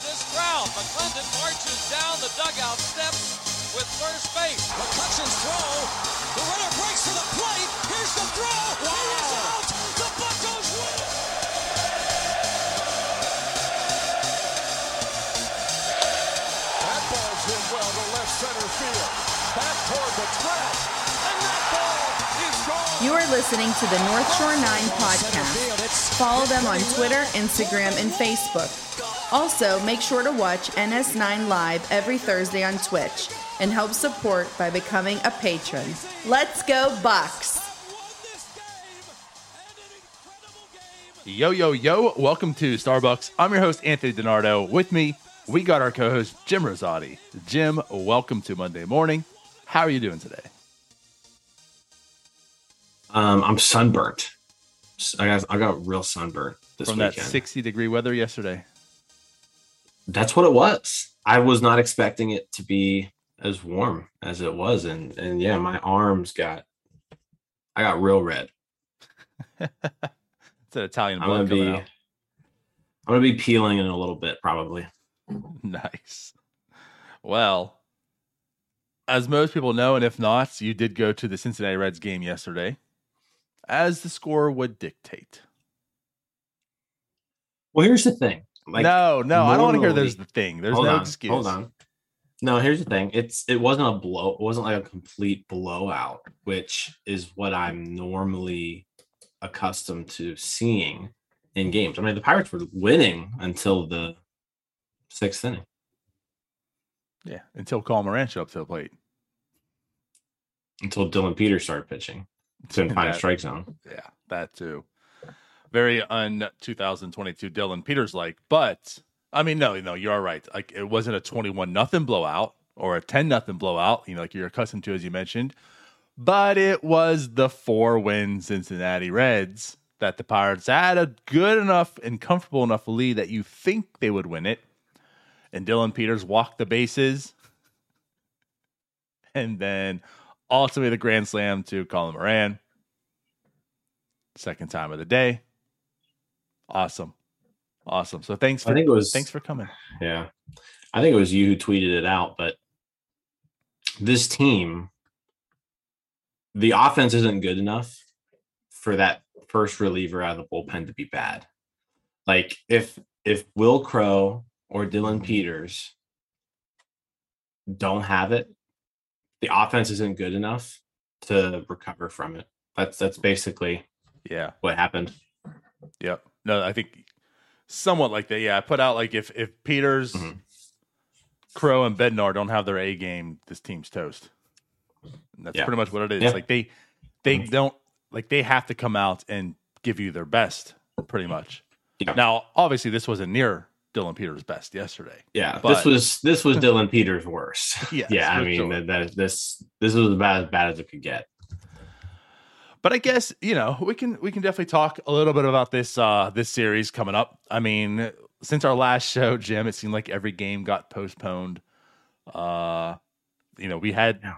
This crowd, McClendon marches down the dugout steps with first base. McCutcheon's throw. The runner breaks to the plate. Here's the throw. Wow. He is out. The Buccos win. That ball's hit well to left center field. Back toward the track. And that ball is gone. You are listening to the North Shore 9 podcast. Follow them on Twitter, Instagram, and Facebook. Also, make sure to watch NS9 Live every Thursday on Twitch and help support by becoming a patron. Let's go, Bucs! Yo, yo, yo. Welcome to Starbucs. I'm your host, Anthony DiNardo. With me, we got our co host, Jim Rosati. Jim, welcome to Monday morning. How are you doing today? Um, I'm sunburnt. I got I got real sunburnt this From weekend. that 60 degree weather yesterday. That's what it was. I was not expecting it to be as warm as it was, and and yeah, my arms got I got real red. It's an Italian I'm gonna be out. I'm gonna be peeling in a little bit probably. Nice. Well, as most people know, and if not, you did go to the Cincinnati Reds game yesterday, as the score would dictate. Well, here's the thing. Like no, no, I don't want to hear normally- there's the thing. There's no on, excuse. Hold on. No, here's the thing. It's it wasn't a blow. It wasn't like a complete blowout, which is what I'm normally accustomed to seeing in games. I mean, the Pirates were winning until the sixth inning. Yeah, until Colin Moran showed up to the plate. Until Dillon Peters started pitching. Couldn't find a strike zone. Yeah, that too. Very un 2022 Dillon Peters like, but I mean, no, no, you are right. Like it wasn't a 21 nothing blowout or a 10 nothing blowout, you know, like you're accustomed to, as you mentioned, but it was the four win Cincinnati Reds that the Pirates had a good enough and comfortable enough lead that you think they would win it. And Dillon Peters walked the bases. And then ultimately the grand slam to Colin Moran. Second time of the day. Awesome. Awesome. So thanks for I think it was thanks for coming. Yeah. I think it was you who tweeted it out, but this team, the offense isn't good enough for that first reliever out of the bullpen to be bad. Like if if Wil Crowe or Dillon mm-hmm. Peters don't have it, the offense isn't good enough to recover from it. That's that's basically Yeah. what happened. Yep. No, I think somewhat like that. Yeah. I put out like if if Peters, Mhm. Crowe, and Bednar don't have their A game, this team's toast. And that's Yeah. pretty much what it is. Yeah. Like they they don't like they have to come out and give you their best, pretty much. Yeah. Now, obviously, this wasn't near Dillon Peters' best yesterday. Yeah, But- this was this was Dillon Peters' worst. Yes, yeah, I mean sure. that, that this this was about as bad as it could get. But I guess you know we can we can definitely talk a little bit about this uh this series coming up. I mean, since our last show, Jim, it seemed like every game got postponed. Uh, you know, we had Yeah.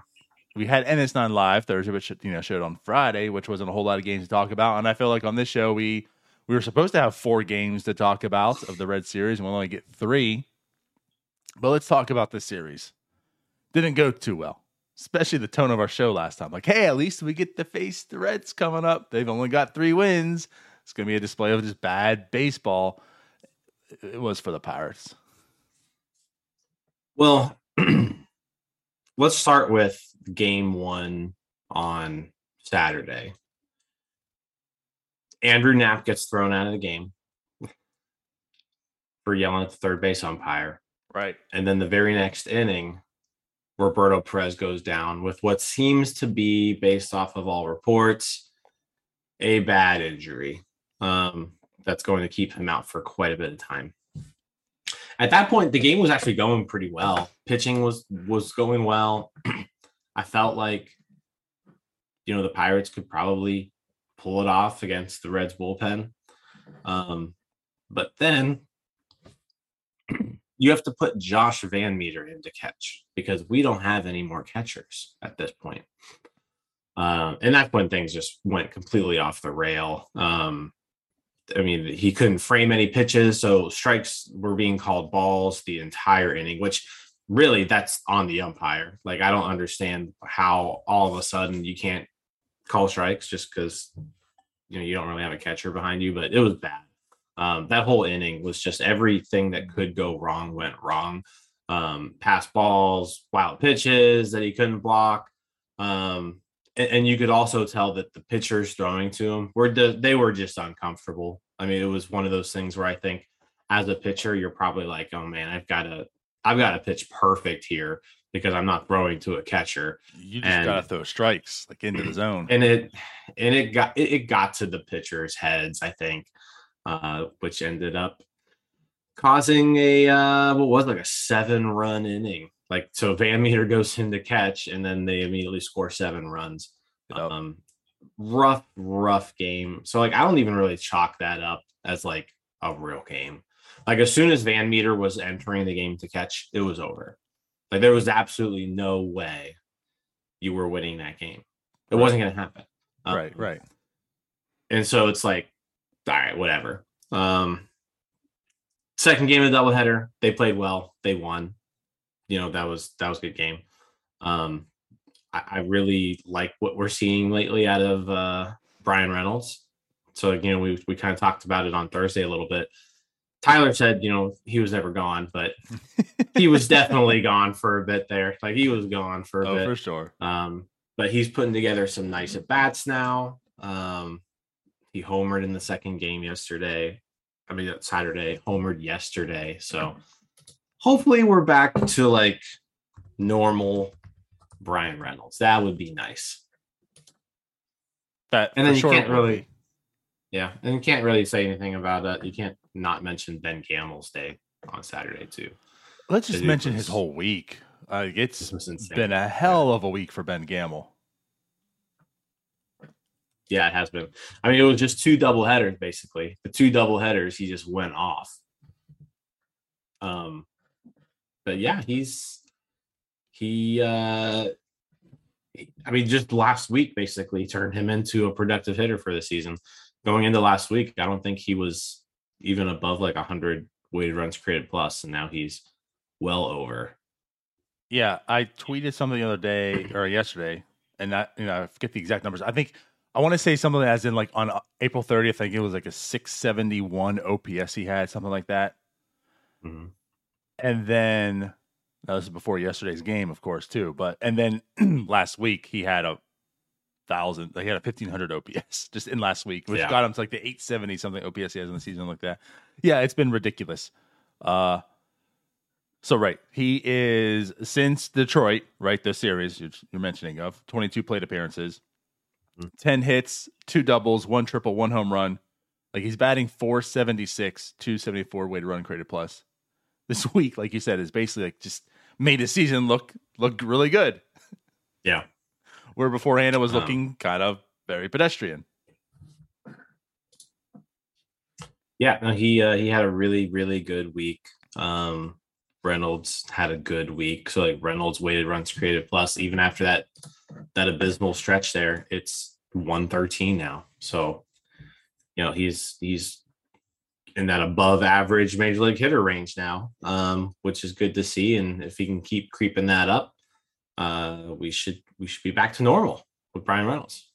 we had NS9 live Thursday, which you know showed on Friday, which wasn't a whole lot of games to talk about. And I feel like on this show we we were supposed to have four games to talk about of the Red Series, and we'll only get three. But let's talk about this series. Didn't go too well especially the tone of our show last time. Like, hey, at least we get to face the Reds coming up. They've only got three wins. It's going to be a display of just bad baseball. It was for the Pirates. Well, let's start with game one on Saturday. Andrew Knapp gets thrown out of the game for yelling at the third base umpire. Right. And then the very next inning, Roberto Perez goes down with what seems to be, based off of all reports, a bad injury. Um, that's going to keep him out for quite a bit of time. at that point the game was actually going pretty well. Pitching was was going well. I felt like you know the Pirates could probably pull it off against the Reds bullpen. Um, but then you have to put Josh Van Meter in to catch because we don't have any more catchers at this point. Um, and that's when things just went completely off the rail. Um, I mean, he couldn't frame any pitches, so strikes were being called balls the entire inning, which really that's on the umpire. Like, I don't understand how all of a sudden you can't call strikes just because you know you don't really have a catcher behind you, but it was bad. Um, that whole inning was just everything that could go wrong went wrong. Um, pass balls, wild pitches that he couldn't block. Um, and, and, you could also tell that the pitchers throwing to him were they were just uncomfortable. I mean, it was one of those things where I think as a pitcher, you're probably like, oh man, I've got to I've got to pitch perfect here because I'm not throwing to a catcher. You just and, gotta throw strikes like into the zone. And it and it got it, it got to the pitchers' heads, I think, uh, which ended up causing a uh what was like a seven run inning. Like so Van Meter goes in to catch and then they immediately score seven runs. Yep. Um rough, rough game. So like I don't even really chalk that up as like a real game. Like as soon as Van Meter was entering the game to catch, it was over. Like there was absolutely no way you were winning that game. It right. wasn't going to happen. Um, right, right. And so it's like, all right, whatever. Um, second game of the doubleheader, they played well. They won. You know that was that was a good game. Um, I, I really like what we're seeing lately out of uh, Bryan Reynolds. So you know we we kind of talked about it on Thursday a little bit. Tyler said, you know, he was never gone, but he was definitely gone for a bit there. Like he was gone for a oh, bit. for sure. Um, but he's putting together some nice at bats now. Um, he homered in the second game yesterday. I mean, Saturday, homered yesterday. So hopefully we're back to like normal Bryan Reynolds. That would be nice. That and then you sure can't really, yeah, and you can't really say anything about that. You can't not mention Ben Gamel's day on Saturday too. Let's just mention was, his whole week. Uh, it's been a hell of a week for Ben Gamel. Yeah, it has been. I mean, it was just two double headers basically. The two double headers, he just went off. Um, but yeah, he's he. uh I mean, just last week basically turned him into a productive hitter for the season. Going into last week, I don't think he was even above like 100 weighted runs created plus, and now he's well over. Yeah, I tweeted something the other day or yesterday, and that you know I forget the exact numbers. I think I want to say something as in like on uh, April 30th, I think it was like a 671 OPS he had, something like that. Mm-hmm. And then now this is before yesterday's game, of course, too. But and then last week he had a thousand. He had a fifteen hundred OPS just in last week, which yeah. got him to like the eight seventy something OPS he has in the season like that. Yeah, it's been ridiculous. Uh so right, he is since Detroit, right? The series you're, you're mentioning of twenty two plate appearances, mm-hmm. ten hits, two doubles, one triple, one home run. Like he's batting 476, 274 weighted run created plus. This week, like you said, is basically like just made his season look look really good. Yeah where beforehand it was looking kind of very pedestrian. Yeah, no, he uh, he had a really really good week. Um, Reynolds had a good week. So like Reynolds weighted runs created plus even after that that abysmal stretch there, it's 113 now. So you know, he's he's in that above average major league hitter range now, um, which is good to see. And if he can keep creeping that up, uh, we should we should be back to normal with Bryan Reynolds.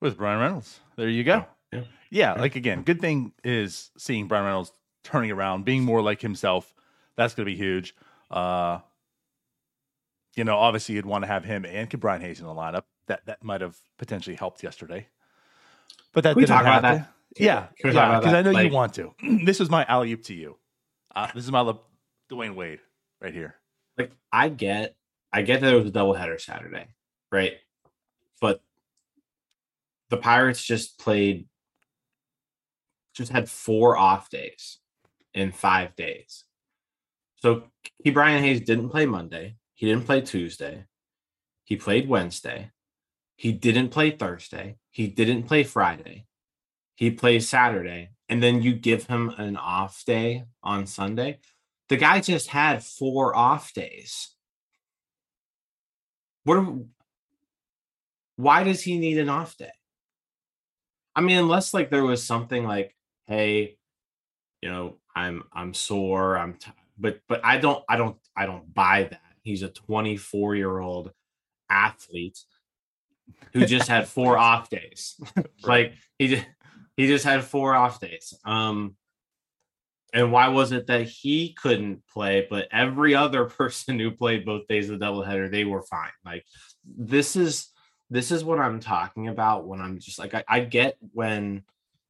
With Bryan Reynolds, there you go. Yeah, yeah. yeah like again, good thing is seeing Bryan Reynolds turning around, being more like himself. That's going to be huge. Uh, you know, obviously you'd want to have him and Bryan Hayes in the lineup. That that might have potentially helped yesterday, but that Can didn't happen. That? Yeah, yeah, because I know like, you want to. this is my alley oop to you. Uh, this is my Le- Dwyane Wade right here. Like I get I get that it was a doubleheader Saturday, right? But the Pirates just played, just had four off days in five days. So Ke'Bryan Hayes didn't play Monday. He didn't play Tuesday. He played Wednesday. He didn't play Thursday. He didn't play Friday. He plays Saturday. And then you give him an off day on Sunday. The guy just had four off days. What are, why does he need an off day? I mean, unless like there was something like, hey, you know, I'm I'm sore, I'm t-, but but I don't I don't I don't buy that. He's a 24 year old athlete who just had four off days. like he just he just had four off days. Um and why was it that he couldn't play, but every other person who played both days of the doubleheader, they were fine. Like this is this is what I'm talking about when I'm just like I, I get when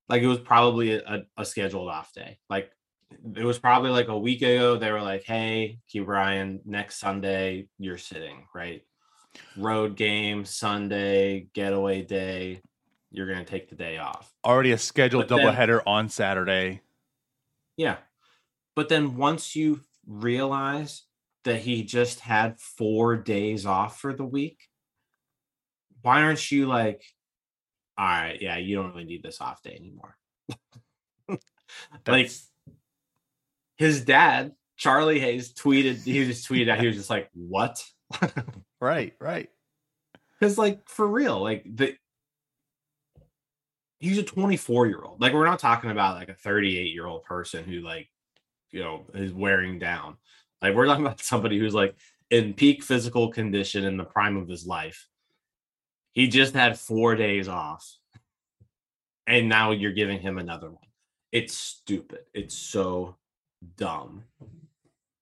like it was probably a, a, scheduled off day. Like it was probably like a week ago. They were like, "Hey, Ke'Bryan, next Sunday you're sitting, right? Road game, Sunday, getaway day. You're gonna take the day off. Already a scheduled doubleheader on Saturday. Yeah, but then once you realize that he just had four days off for the week, why aren't you like, all right, yeah, you don't really need this off day anymore? like his dad, Charlie Hayes, tweeted, he just tweeted out, he was just like, what? right, right. Because like for real, like the he's a 24 year old. Like we're not talking about like a 38 year old person who like you know is wearing down. Like we're talking about somebody who's like in peak physical condition in the prime of his life he just had four days off. And now you're giving him another one. It's stupid. It's so dumb.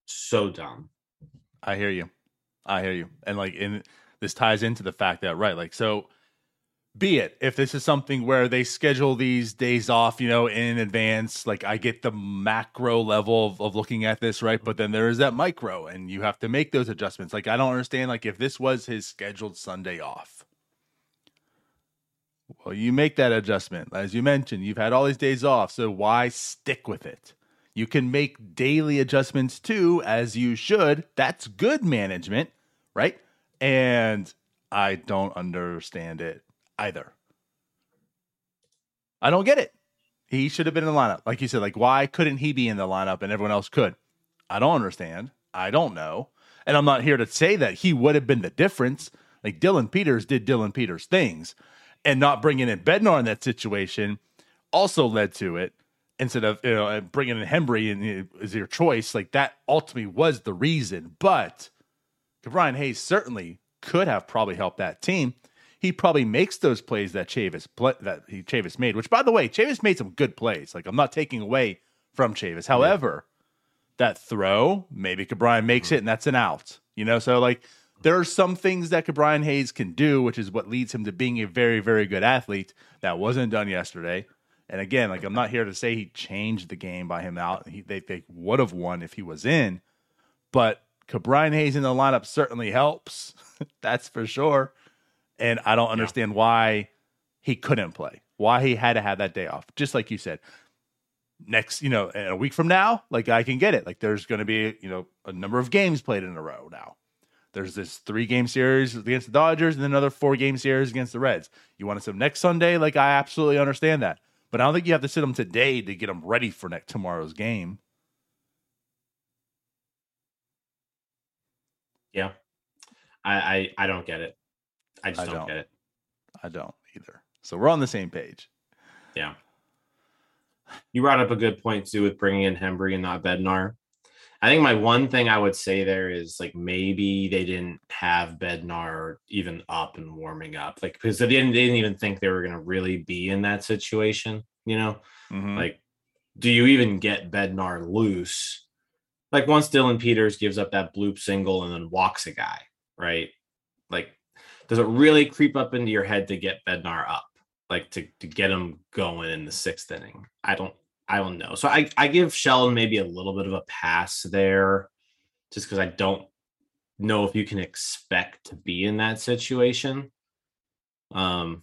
So dumb. I hear you. I hear you. And like in this ties into the fact that right, like so be it if this is something where they schedule these days off, you know, in advance, like I get the macro level of, of looking at this, right? But then there is that micro and you have to make those adjustments. Like I don't understand like if this was his scheduled Sunday off well, you make that adjustment. As you mentioned, you've had all these days off, so why stick with it? You can make daily adjustments too, as you should. That's good management, right? And I don't understand it either. I don't get it. He should have been in the lineup. Like you said, like why couldn't he be in the lineup and everyone else could? I don't understand. I don't know. And I'm not here to say that he would have been the difference. Like Dillon Peters did Dillon Peters things and not bringing in Bednar in that situation also led to it instead of you know bringing in Hembree and is your choice like that ultimately was the reason but Bryan Hayes certainly could have probably helped that team he probably makes those plays that Chavis that he Chavis made which by the way Chavis made some good plays like I'm not taking away from Chavis however that throw maybe Bryan makes mm-hmm. it and that's an out you know so like there are some things that Bryan Hayes can do, which is what leads him to being a very, very good athlete. That wasn't done yesterday. And again, like I'm not here to say he changed the game by him out. He, they, they would have won if he was in, but Bryan Hayes in the lineup certainly helps. That's for sure. And I don't understand yeah. why he couldn't play, why he had to have that day off. Just like you said, next, you know, a week from now, like I can get it. Like there's going to be, you know, a number of games played in a row now. There's this three game series against the Dodgers and then another four game series against the Reds. You want to sit next Sunday? Like I absolutely understand that, but I don't think you have to sit them today to get them ready for next tomorrow's game. Yeah, I I, I don't get it. I just I don't, don't get it. I don't either. So we're on the same page. Yeah. You brought up a good point too with bringing in Hembree and not Bednar. I think my one thing I would say there is like maybe they didn't have Bednar even up and warming up, like because they didn't, they didn't even think they were going to really be in that situation. You know, mm-hmm. like do you even get Bednar loose? Like once Dillon Peters gives up that bloop single and then walks a guy, right? Like, does it really creep up into your head to get Bednar up, like to to get him going in the sixth inning? I don't I don't know. So I, I give Shelton maybe a little bit of a pass there just because I don't know if you can expect to be in that situation. Um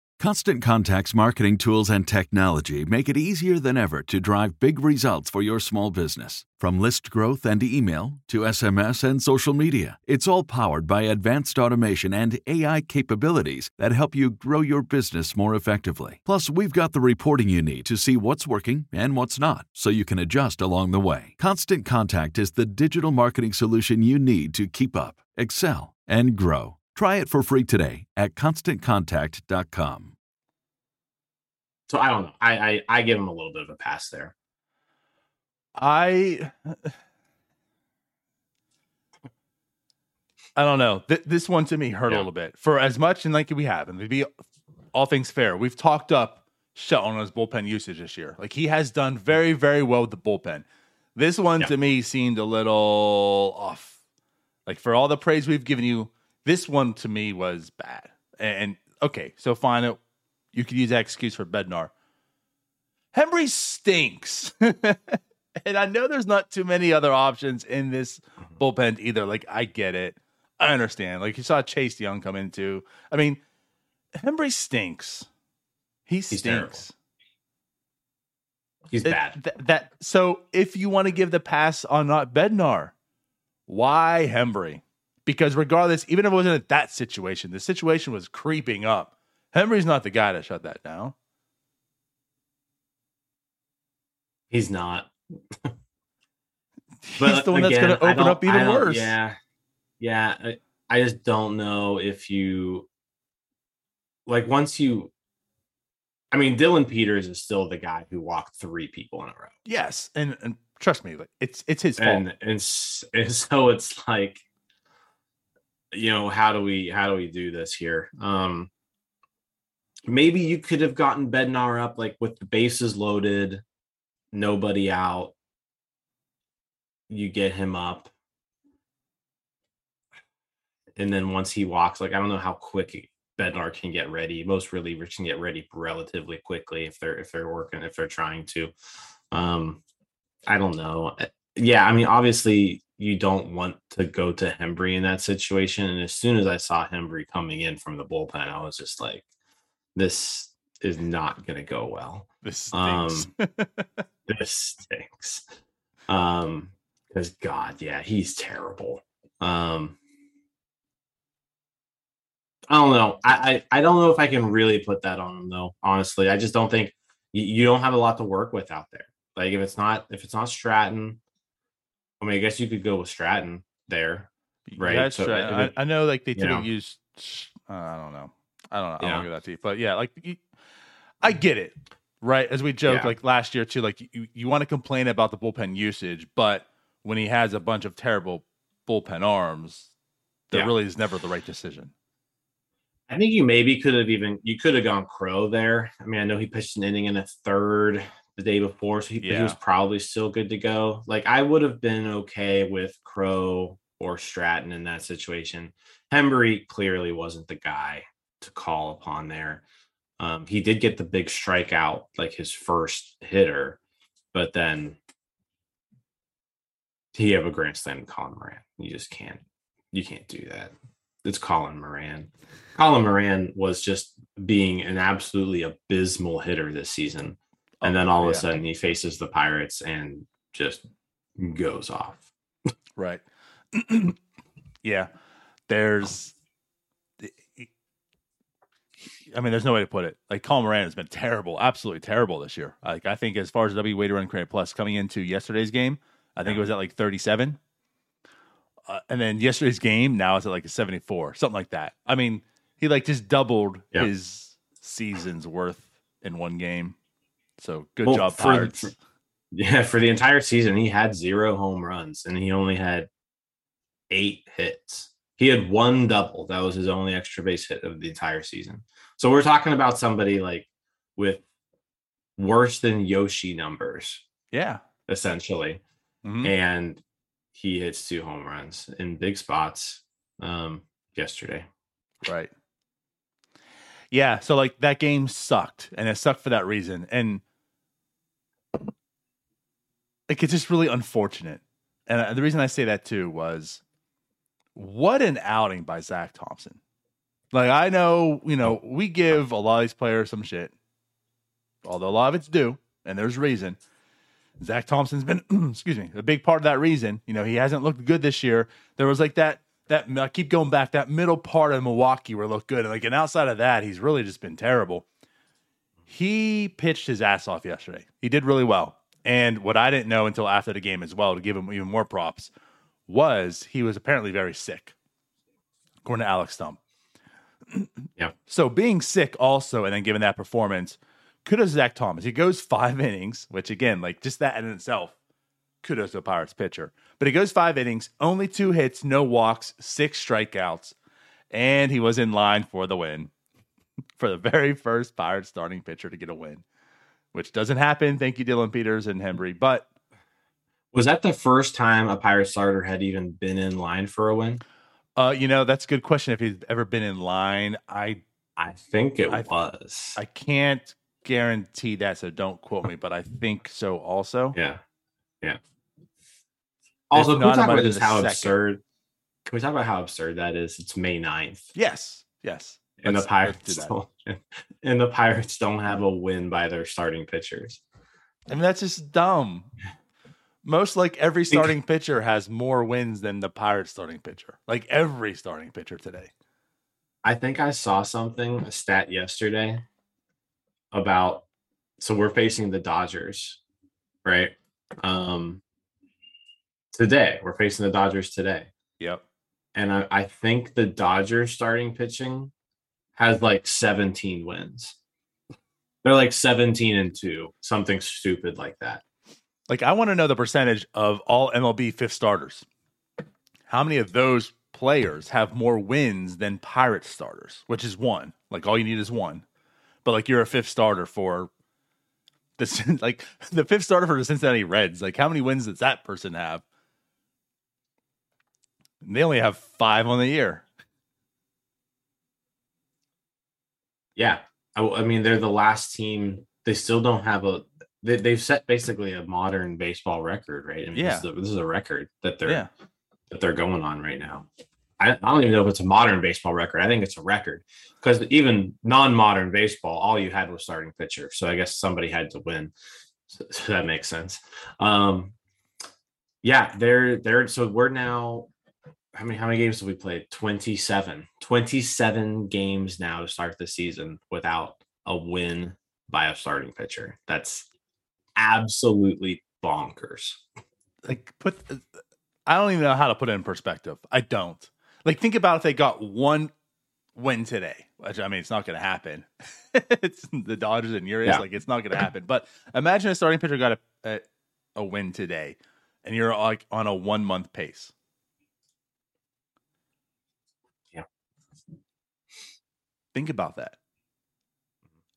Constant Contact's marketing tools and technology make it easier than ever to drive big results for your small business. From list growth and email to SMS and social media, it's all powered by advanced automation and AI capabilities that help you grow your business more effectively. Plus, we've got the reporting you need to see what's working and what's not, so you can adjust along the way. Constant Contact is the digital marketing solution you need to keep up, excel, and grow. Try it for free today at constantcontact.com. So I don't know. I, I I give him a little bit of a pass there. I I don't know. Th- this one to me hurt Yeah. a little bit. For as much and like we have, and to be all things fair, we've talked up Shelton on his bullpen usage this year. Like he has done very, very well with the bullpen. This one Yeah. to me seemed a little off. Like for all the praise we've given you, this one to me was bad. And okay, so fine, it- you could use that excuse for Bednar. Hembree stinks. and I know there's not too many other options in this mm-hmm. bullpen either. Like, I get it. I understand. Like, you saw Chase De Jong come into. I mean, Hembree stinks. He stinks. He's It- bad. th- that so if you want to give the pass on not Bednar, why Hembree? Because regardless, even if it wasn't at that situation, the situation was creeping up. Hembree's not the guy to shut that down. He's not. He's the one that's going to open up even worse. Yeah, yeah. I, I just don't know if you like once you. I mean, Dillon Peters is still the guy who walked three people in a row, Yes, and and trust me, like it's it's his fault. and and and so it's like, you know, how do we how do we do this here? Um, maybe you could have gotten Bednar up like with the bases loaded, nobody out. You get him up. And then once he walks, like I don't know how quick Bednar can get ready. Most relievers can get ready relatively quickly if they're if they're working, if they're trying to. Um, I don't know. Uh, Yeah, I mean, obviously you don't want to go to Hembree in that situation. And as soon as I saw Hembree coming in from the bullpen, I was just like, this is not gonna go well This stinks. um, this stinks. Um, because God, yeah, he's terrible. Um, I don't know. I, I I don't know if I can really put that on him though. Honestly, I just don't think you, you don't have a lot to work with out there. Like if it's not if it's not Stratton, I mean, I guess you could go with Stratton there. right, That's so right. I, I know, like they know. use. Uh, I don't know. I don't know. I Yeah. don't get that deep, but yeah, like you, I get it. Right, as we joked Yeah. like last year too. Like you, you want to complain about the bullpen usage, but when he has a bunch of terrible bullpen arms, that Yeah. really is never the right decision. I think you maybe could have even you could have gone Crowe there. I mean, I know he pitched an inning in a third the day before, so he, he was probably still good to go. Like I would have been okay with Crowe or Stratton in that situation. Hembree clearly wasn't the guy to call upon there. Um, he did get the big strikeout, like his first hitter, but then he have a grand slam Colin Moran. You just can't, you can't do that. It's Colin Moran. Colin Moran was just being an absolutely abysmal hitter this season. And then all of a sudden he faces the Pirates and just goes off. Right. yeah. There's I mean, there's no way to put it. Like Colin Moran has been terrible, absolutely terrible this year. Like I think as far as W weighted run created plus coming into yesterday's game, I think it was at like 37. Uh, and then yesterday's game now it's at like a 74, something like that. I mean, he like just doubled Yeah. his season's worth in one game. So good Well, job, for- Pirates. for- Yeah, for the entire season, he had zero home runs and he only had eight hits. He had one double. That was his only extra base hit of the entire season. So we're talking about somebody like with worse than Yoshi numbers, yeah. essentially. Mhm. And he hits two home runs in big spots um yesterday. Right. Yeah, so like that game sucked, and it sucked for that reason, and like it's just really unfortunate. And uh, the reason I say that too was, what an outing by Zach Thompson. Like I know, you know, we give a lot of these players some shit, although a lot of it's due, and there's reason. Zach Thompson's been, excuse me, a big part of that reason. You know, he hasn't looked good this year. There was like that that I keep going back that middle part of Milwaukee where it looked good, and like and outside of that, he's really just been terrible. He pitched his ass off yesterday. He did really well, and what I didn't know until after the game as well to give him even more props was he was apparently very sick, according to Alex Stumpf. Yeah. So being sick also, and then given that performance, kudos to Zach Thompson. He goes five innings, which again, like just that in itself, kudos to a Pirates pitcher. But he goes five innings, only two hits, no walks, six strikeouts, and he was in line for the win for the very first Pirates starting pitcher to get a win, which doesn't happen. Thank you, Dillon Peters and Hembree. But Was that the first time a Pirate starter had even been in line for a win? Uh, you know, that's a good question. If he's ever been in line, I I think it I- was. I can't guarantee that, so don't quote me, but I think so also. Yeah. Yeah. Also, can we talk about just how second. absurd? Can we talk about how absurd that is? It's May 9th. Yes, yes. And the Let's- let's Pirates don't, and the Pirates don't have a win by their starting pitchers. I mean, that's just dumb. Most like every starting pitcher has more wins than the Pirates starting pitcher. Like every starting pitcher today. I think I saw something, a stat yesterday about so we're facing the Dodgers, right? Um today. We're facing the Dodgers today. Yep. And I, I think the Dodgers starting pitching has like 17 wins. They're like 17 and 2, something stupid like that. Like I want to know the percentage of all MLB fifth starters. How many of those players have more wins than Pirates starters, which is one. Like all you need is one. But like you're a fifth starter for the like the fifth starter for the Cincinnati Reds. Like how many wins does that person have? They only have five on the year. Yeah. I, I mean, they're the last team. They still don't have a. They, they've set basically a modern baseball record, right? I mean, Yeah. this, is a, this is a record that they're Yeah. that they're going on right now. I, I don't even know if it's a modern baseball record. I think it's a record because even non-modern baseball, all you had was starting pitcher. So I guess somebody had to win. So, so that makes sense. Um, yeah, they're they're so we're now how many how many games have we played 27 27 games now to start the season without a win by a starting pitcher that's absolutely bonkers like put I don't even know how to put it in perspective. I don't. Like think about if they got one win today. Which I mean it's not gonna happen. it's the Dodgers and Urias, Yeah. like it's not gonna happen. But imagine a starting pitcher got a, a a win today and you're like on a one month pace. Yeah. Think about that.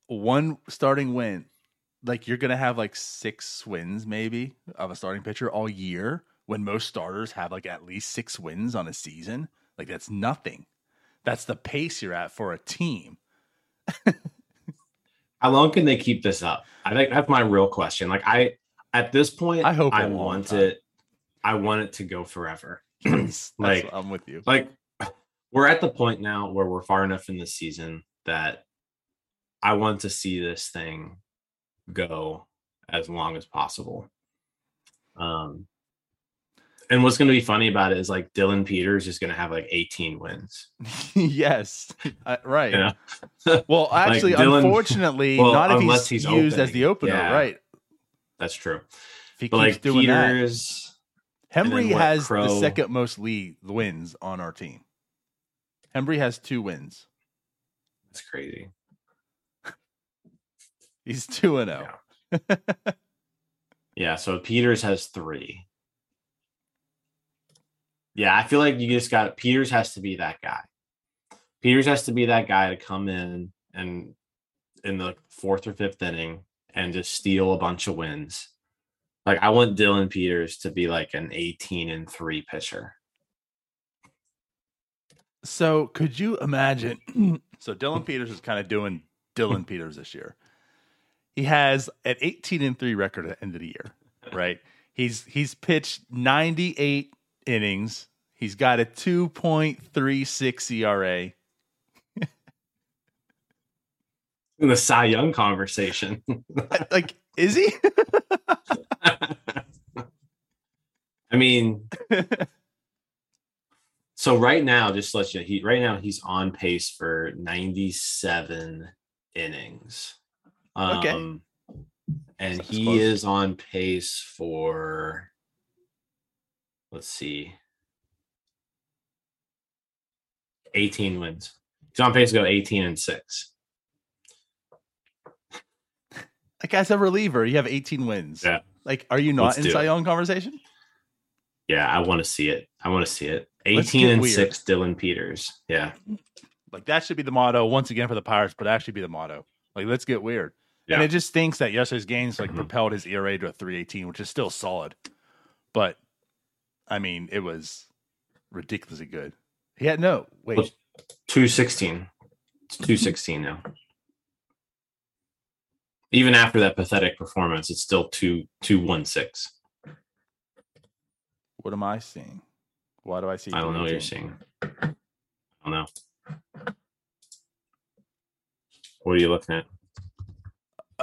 One starting win. Like you're gonna have like six wins maybe of a starting pitcher all year when most starters have like at least six wins on a season. Like that's nothing. That's the pace you're at for a team. how long can they keep this up i think that's my real question like i at this point I hope i want time. it i want it to go forever Like- I'm with you. like we're at the point now where we're far enough in the season that I want to see this thing go as long as possible. Um And what's going to be funny about it is like Dillon Peters is going to have like 18 wins. yes, uh, right. You know? Well, Like actually, Dillon- unfortunately, well, not if he's, he's used as the opener, Yeah. right? That's true. If he But keeps like doing that, Peters, and Hembree has the second most lead wins on our team. Hembree has two wins. that's crazy. He's two and oh. zero. Yeah, so Peters has three. Yeah, I feel like you just got Peters has to be that guy. Peters has to be that guy to come in and in the fourth or fifth inning and just steal a bunch of wins. Like I want Dillon Peters to be like an 18 and 3 pitcher. So could you imagine? so Dillon Peters is kind of doing Dillon Peters this year. He has an 18 and 3 record at the end of the year, right? He's he's pitched 98 innings. He's got a 2.36 ERA. In the Cy Young conversation. like, is he? I mean, so right now, just to let you know, he right now he's on pace for 97 innings. Okay. Um, and That's he close. is on pace for let's see 18 wins. He's on pace to go 18 and 6. like as a reliever, you have 18 wins. Yeah. Like, are you not Let's in Cy. Young conversation? Yeah, I want to see it. I want to see it. 18 and weird. 6 Dillon Peters. Yeah. Like that should be the motto once again for the Pirates, but actually be the motto. Like, let's get weird. Yeah. And it just stinks that yesterday's gains like Mhm. propelled his ERA to a 318, which is still solid. But I mean, it was ridiculously good. He had no wait. Well, 216. It's 216 now. Even after that pathetic performance, it's still 2 216. What am I seeing? Why do I see? I don't know what you're seeing. I don't know. What are you looking at?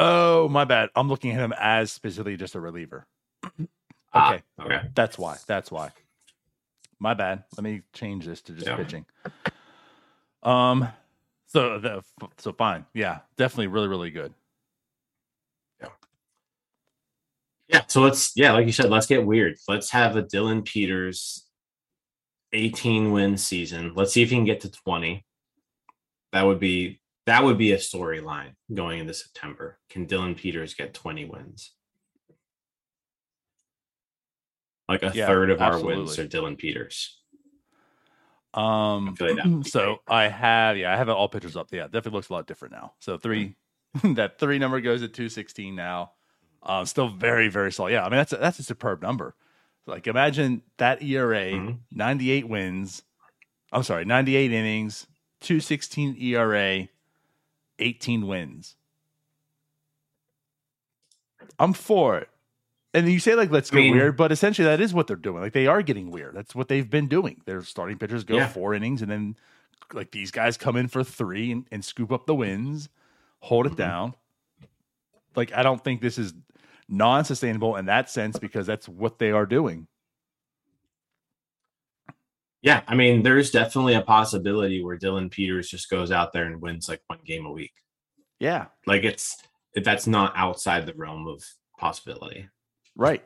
Oh, my bad. I'm looking at him as specifically just a reliever. Ah, Okay. okay. That's why. That's why. My bad. Let me change this to just Yeah. pitching. Um. So the so fine. Yeah. Definitely. Really. Really good. Yeah. Yeah, so let's yeah, like you said, let's get weird. Let's have a Dillon Peters 18 win season. Let's see if he can get to 20. That would be that would be a storyline going into September. Can Dillon Peters get 20 wins? Like a Yeah, third of our wins are Dillon Peters. Um. feel like that would so I have yeah I have all pictures up. Yeah, definitely looks a lot different now. So three that three number goes at two sixteen now. Uh, still very very solid. Yeah, I mean that's a, that's a superb number. Like imagine that ERA, Mhm. 98 wins. I'm sorry, 98 innings, 216 ERA, 18 wins. I'm for it. And you say like let's I get mean- weird, but essentially that is what they're doing. Like they are getting weird. That's what they've been doing. Their starting pitchers go Yeah. four innings, and then like these guys come in for three and, and scoop up the wins, hold it Mhm. down. Like I don't think this is non-sustainable in that sense because that's what they are doing. Yeah, I mean, there's definitely a possibility where Dillon Peters just goes out there and wins like one game a week. Yeah, Like it's that's not outside the realm of possibility. right.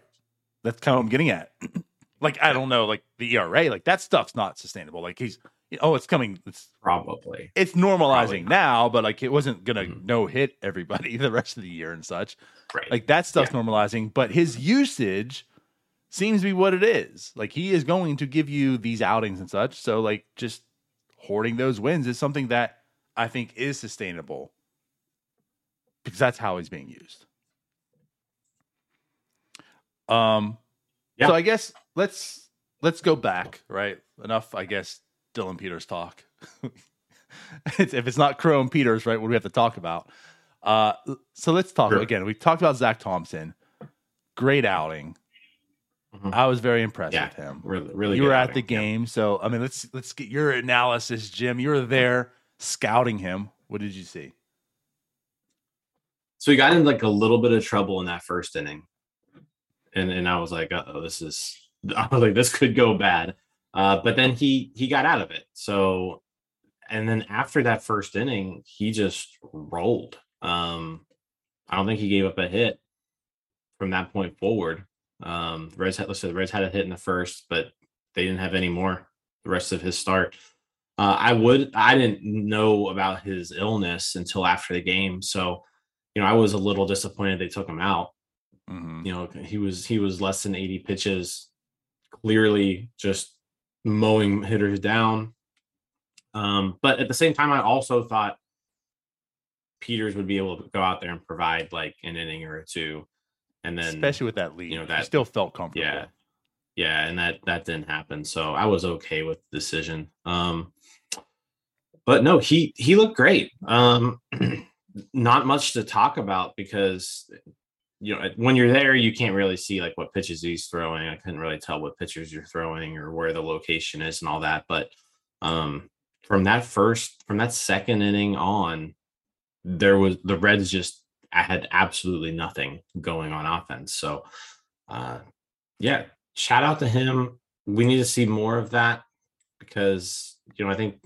That's kind of what I'm getting at. like I don't know, like the ERA, like that stuff's not sustainable. Like he's, oh, it's coming. It's Probably. it's normalizing not. now, but like it wasn't gonna Mhm. no hit everybody the rest of the year and such. Right. Like that stuff's normalizing, but his usage seems to be what it is. Like he is going to give you these outings and such. So like just hoarding those wins is something that I think is sustainable because that's how he's being used. Um Yeah. so I guess let's let's go back, right? Enough, I guess, Dillon Peters talk. It's- if it's not Crowe and Peters, right? What do we have to talk about? Uh, so let's talk Sure. again. We talked about Zach Thompson. Great outing. Mhm. I was very impressed Yeah, with him. really, really. you were at the game, so I mean, let's let's get your analysis, Jim. You were there scouting him. What did you see? So he got in like a little bit of trouble in that first inning, and and I was like, oh, this is I was like, this could go bad. Uh, but then he he got out of it. So, and then after that first inning, he just rolled. Um, I don't think he gave up a hit from that point forward. Um, Reds had, listen, the Reds had a hit in the first, but they didn't have any more the rest of his start. Uh, I would, I didn't know about his illness until after the game, so you know, I was a little disappointed they took him out. Mhm. You know, he was he was less than 80 pitches, clearly just mowing hitters down. Um, but at the same time, I also thought Peters would be able to go out there and provide like an inning or two, and then especially with that lead. you know, that- still felt comfortable. yeah, yeah, and that that didn't happen. So I was okay with the decision. Um, but no, he he looked great. Um, not much to talk about because you know when you're there, you can't really see like what pitches he's throwing. I couldn't really tell what pitches you're throwing or where the location is and all that. But um, from that first, from that second inning on, there was the Reds just I had absolutely nothing going on offense. So uh yeah, shout out to him. We need to see more of that because you know I think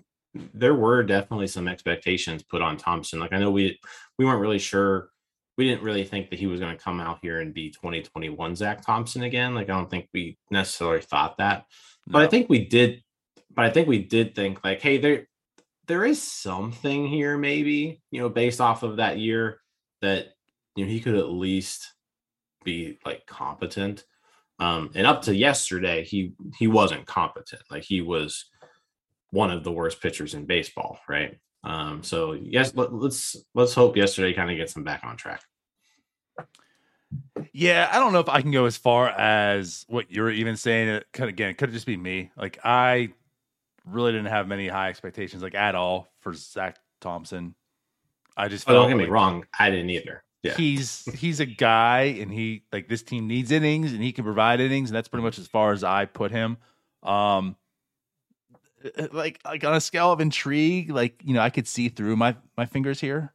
there were definitely some expectations put on Thompson. Like I know we we weren't really sure. We didn't really think that he was going to come out here and be 2021 Zach Thompson again. Like I don't think we necessarily thought that, but I think we did. But I think we did think like, hey, there there is something here, maybe you know, based off of that year that you know he could at least be like competent. Um, and up to yesterday, he he wasn't competent. Like he was one of the worst pitchers in baseball, right? Um, so yes, let, let's let's hope yesterday kind of gets him back on track. Yeah, I don't know if I can go as far as what you're even saying. It could again, it could just be me. Like I really didn't have many high expectations, like at all, for Zach Thompson. I just Oh, don't get me wrong, I didn't either. Yeah, He's he's a guy, and he like this team needs innings, and he can provide innings, and that's pretty much as far as I put him. Um, uh, like like on a scale of intrigue, like you know, I could see through my my fingers here.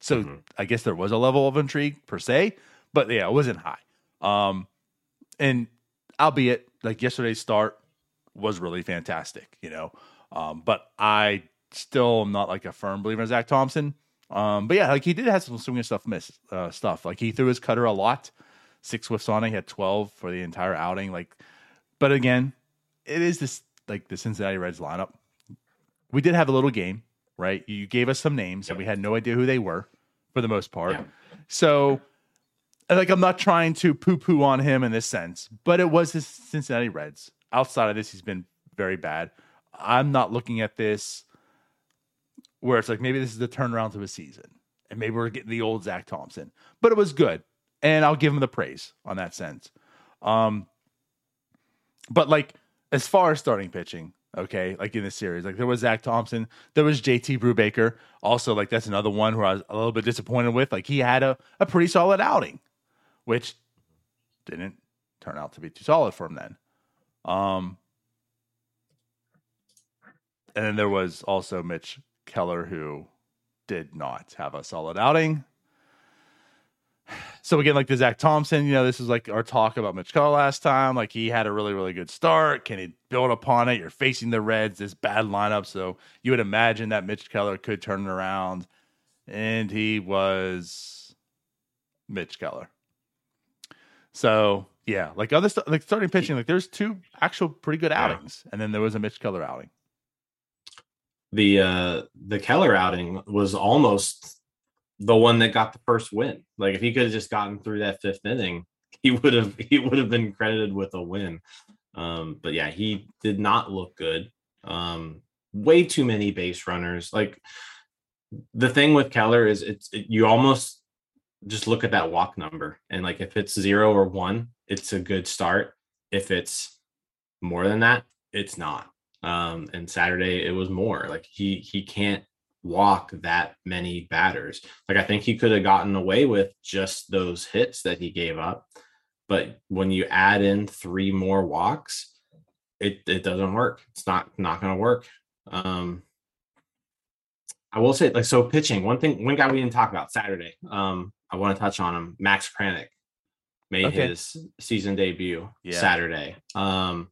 So Mhm. I guess there was a level of intrigue per se, but yeah, it wasn't high. Um, and albeit like yesterday's start was really fantastic, you know. Um, but I still am not like a firm believer in Zach Thompson. Um, but yeah, like he did have some swinging stuff miss uh, stuff. Like he threw his cutter a lot, six whiffs on it. He had twelve for the entire outing. Like, but again, it is this like the Cincinnati Reds lineup. We did have a little game, right? You gave us some names, and we had no idea who they were for the most part. Yeah. So, and, like, I'm not trying to poo poo on him in this sense, but it was his Cincinnati Reds. Outside of this, he's been very bad. I'm not looking at this where it's like maybe this is the turnaround to a season, and maybe we're getting the old Zach Thompson, but it was good, and I'll give him the praise on that sense. Um, but like as far as starting pitching, okay, like in this series, like there was Zach Thompson, there was JT Brubaker. Also, like that's another one who I was a little bit disappointed with. Like he had a, a pretty solid outing, which didn't turn out to be too solid for him then. Um, and then there was also Mitch Keller who did not have a solid outing. So again, like the Zach Thompson, you know, this is like our talk about Mitch Keller last time. Like he had a really, really good start. Can he build upon it? You're facing the Reds, this bad lineup. So you would imagine that Mitch Keller could turn it around. And he was Mitch Keller. So yeah, like other st- like starting pitching, like there's two actual pretty good Yeah. outings, and then there was a Mitch Keller outing. The uh the Keller outing was almost the one that got the first win. Like if he could have just gotten through that fifth inning, he would have he would have been credited with a win. Um, but yeah, he did not look good. Um, way too many base runners. Like the thing with Keller is it's it, you almost just look at that walk number and like if it's zero or one, it's a good start. If it's more than that, it's not. Um, and Saturday it was more like he he can't walk that many batters. Like I think he could have gotten away with just those hits that he gave up, but when you add in three more walks, it it doesn't work. It's not not going to work. Um, I will say like so pitching. One thing, one guy we didn't talk about Saturday. Um, I want to touch on him, Max Kranick. made Okay. his season debut Yeah. Saturday. Um,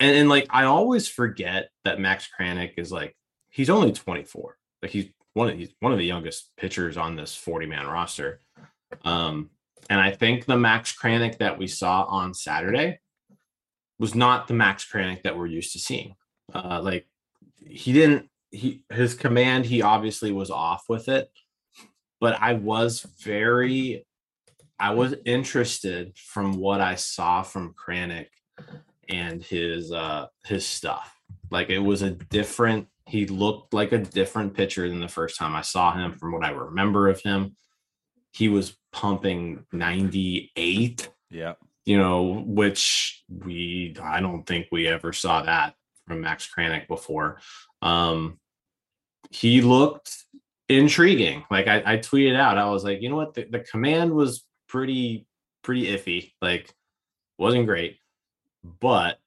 and, and like I always forget that Max Kranick is like he's only 24. Like he's one of he's one of the youngest pitchers on this 40 man roster. Um, and I think the Max Kranick that we saw on Saturday was not the Max Kranick that we're used to seeing. Uh, like he didn't he his command he obviously was off with it, but I was very I was interested from what I saw from Kranick and his uh his stuff. Like it was a different he looked like a different pitcher than the first time I saw him from what I remember of him. He was pumping 98 Yeah. you know, which we I don't think we ever saw that from Max Kranick before. Um he looked intriguing. Like I, I tweeted out, I was like, you know what, the, the command was pretty pretty iffy, like wasn't great, but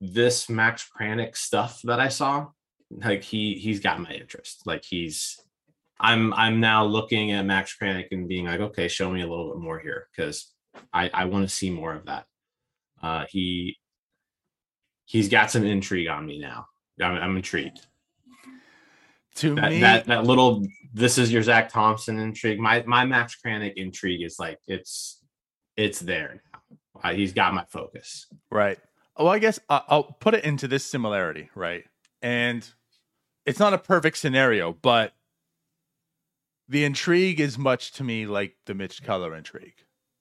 this Max Kranick stuff that I saw, like he he's got my interest. Like he's I'm I'm now looking at Max Kranick and being like, okay, show me a little bit more here because I I want to see more of that. Uh, he he's got some intrigue on me now. I'm, I'm intrigued. To That, me, that that little this is your Zach Thompson intrigue. My my Max Kranick intrigue is like it's it's there. Uh, he's got my focus. Right. Well, I guess I- I'll put it into this similarity, right? And it's not a perfect scenario, but the intrigue is much to me like the Mitch Keller intrigue.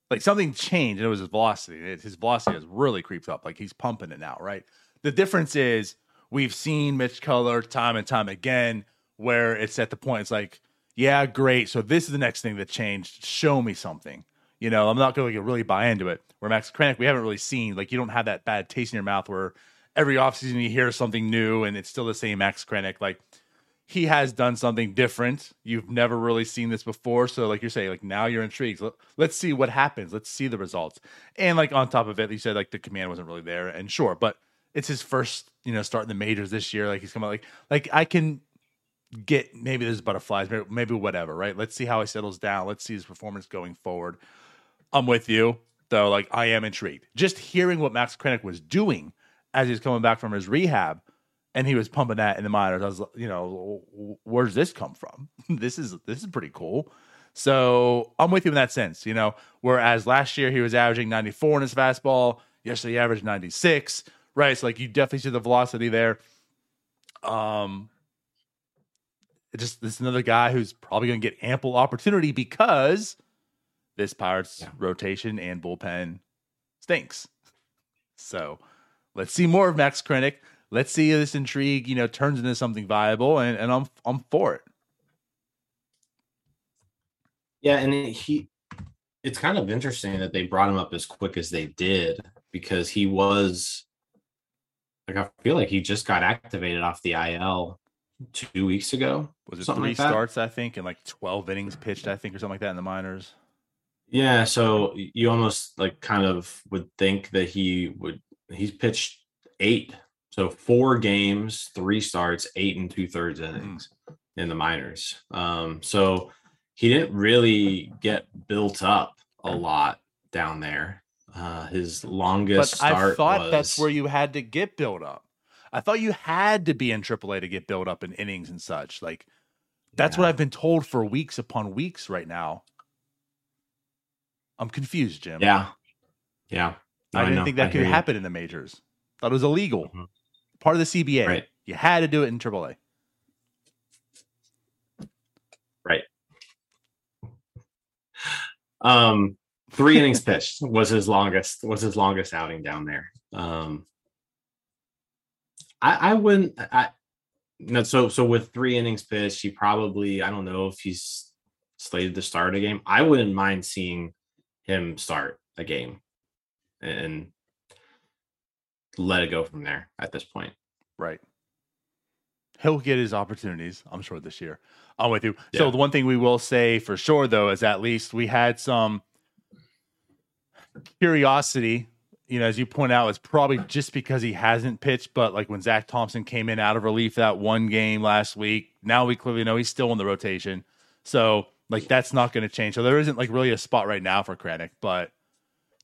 Like something changed, and it was his velocity. It- His velocity has really creeped up. Like he's pumping it now, right? The difference is we've seen Mitch Keller time and time again where it's at the point it's like, yeah, great. So this is the next thing that changed. Show me something. You know, I'm not going to really buy into it. Where Max Kranick, we haven't really seen. Like, you don't have that bad taste in your mouth where every offseason you hear something new and it's still the same Max Kranick. Like, he has done something different. You've never really seen this before. So, like you're saying, like now you're intrigued. Let- Let's see what happens. Let's see the results. And like on top of it, you said like the command wasn't really there. And sure, but it's his first, you know, start in the majors this year. Like he's coming like like I can get maybe there's butterflies, maybe, maybe whatever, right? Let's see how he settles down. Let's see his performance going forward. I'm with you, though. Like I am intrigued. Just hearing what Max Kranick was doing as he's coming back from his rehab, and he was pumping that in the minors. I was, you know, where's this come from? this is this is pretty cool. So I'm with you in that sense. You know, whereas last year he was averaging 94 in his fastball. Yesterday he averaged 96. Right. So like you definitely see the velocity there. Um, just this is another guy who's probably going to get ample opportunity because this Pirates rotation and bullpen stinks. So let's see more of Max Kranick. Let's see if this intrigue, you know, turns into something viable, and, and I'm I'm for it. Yeah, and he it's kind of interesting that they brought him up as quick as they did because he was like I feel like he just got activated off the IL two weeks ago. Was it three like starts, I think, and like 12 innings pitched, I think, or something like that in the minors? Yeah, so you almost like kind of would think that he would he's pitched eight. So four games, three starts, eight and two thirds innings in the minors. Um, so he didn't really get built up a lot down there. Uh his longest But I thought was, that's where you had to get built up. I thought you had to be in AAA to get built up in innings and such. Like that's what I've been told for weeks upon weeks right now. I'm confused, Jim. Yeah. Yeah. I didn't know. think that I could hear you. happen in the majors. Thought it was illegal. Part of the CBA. Right. You had to do it in AAA. Right. Um, three innings pitched was his longest was his longest outing down there. Um, I I wouldn't I no so so with three innings pitched, he probably I don't know if he's slated to start a game. I wouldn't mind seeing him start a game and let it go from there at this point. Right. He'll get his opportunities, I'm sure, this year. I'm with you. So the one thing we will say for sure, though, is at least we had some curiosity. You know, as you point out, it's probably just because he hasn't pitched, but like when Zach Thompson came in out of relief that one game last week, now we clearly know he's still in the rotation. So Like that's not going to change. So there isn't like really a spot right now for Kranick, but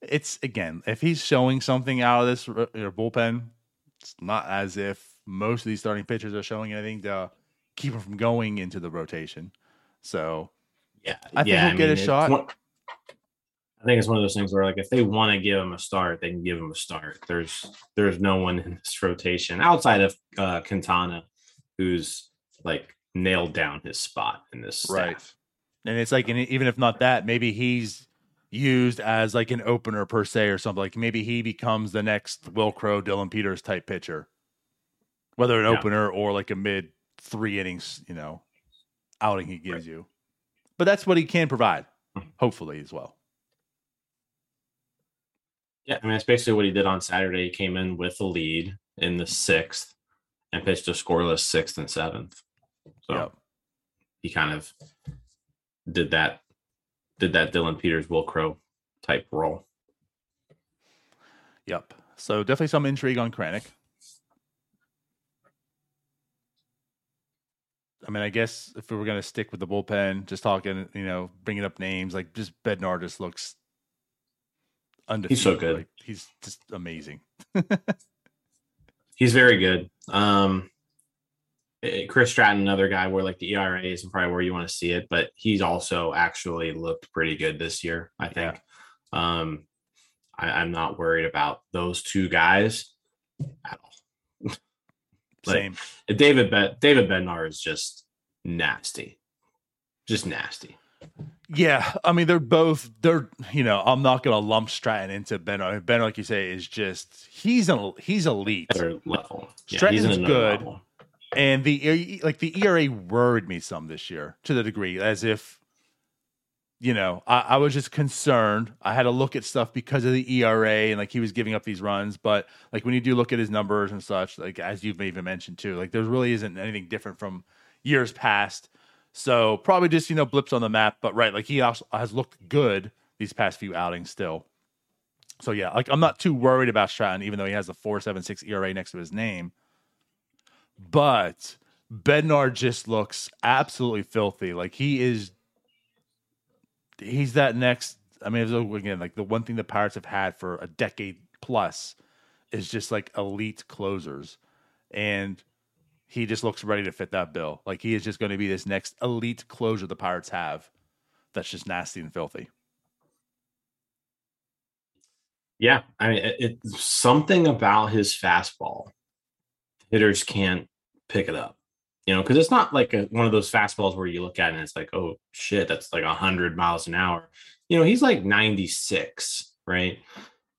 it's again, if he's showing something out of this your bullpen, it's not as if most of these starting pitchers are showing anything to keep him from going into the rotation. So Yeah, I think yeah, he'll get a shot. one- I think it's one of those things where, like, if they want to give him a start, they can give him a start. There's there's no one in this rotation outside of uh, Quintana, who's like nailed down his spot in this staff. Right. And it's like, and even if not that, maybe he's used as like an opener per se or something. Like maybe he becomes the next Wil Crowe, Dillon Peters type pitcher, whether an Yeah. opener or like a mid three innings, you know, outing he gives you. But that's what he can provide, hopefully as well. Yeah, I mean that's basically what he did on Saturday. He came in with a lead in the sixth and pitched a scoreless sixth and seventh. So Yep. he kind of did that did that Dillon Peters Wil Crowe type role. Yep. So definitely some intrigue on Kranick. I mean, I guess if we were going to stick with the bullpen, just talking, you know, bringing up names, like just Bednar just looks undefeated. so good. Like, he's just amazing. He's very good. Um Chris Stratton, another guy where like the ERA isn't probably where you want to see it, but he's also actually looked pretty good this year, I think. Um I, I'm not worried about those two guys at all. Like, Same. David Be- David Bednar is just nasty. Just nasty. Yeah, I mean they're both they're you know I'm not gonna lump Stratton into Ben. Ben, like you say, is just he's an he's elite. Better level. Yeah, Stratton's he's good, level. And the like the ERA worried me some this year to the degree as if you know I, I was just concerned. I had to look at stuff because of the ERA and like he was giving up these runs, but like when you do look at his numbers and such, like as you've even mentioned too, like there really isn't anything different from years past. So probably just you know blips on the map, but right, like he also has looked good these past few outings still. So yeah, like I'm not too worried about Stratton, even though he has a four seven six ERA next to his name. But Bednar just looks absolutely filthy. Like he is, he's that next. I mean, again, like the one thing the Pirates have had for a decade plus is just like elite closers, and he just looks ready to fit that bill. Like he is just going to be this next elite closer the Pirates have. That's just nasty and filthy. Yeah, I mean, it, it's something about his fastball. Hitters can't pick it up, you know, because it's not like a, one of those fastballs where you look at it and it's like, oh shit, that's like hundred miles an hour. You know, he's like ninety six, right?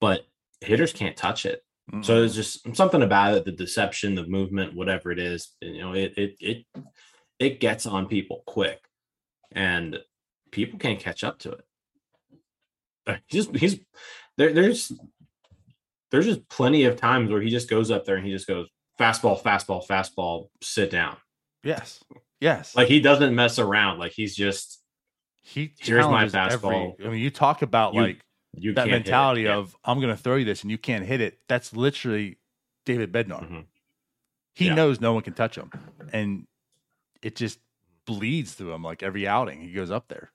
But hitters can't touch it. So there's just something about it, the deception, the movement, whatever it is, you know, it it it it gets on people quick, and people can't catch up to it. Uh, He's just he's there. There's there's just plenty of times where he just goes up there and he just goes fastball, fastball, fastball, sit down. Yes, yes. Like he doesn't mess around. Like he's just he here's my challenges every- fastball. I mean, you talk about You- like you that can't hit it. mentality Yeah. of I'm going to throw you this and you can't hit it. That's literally David Bednar. Mhm. He Yeah. knows no one can touch him, and it just bleeds through him like every outing he goes up there.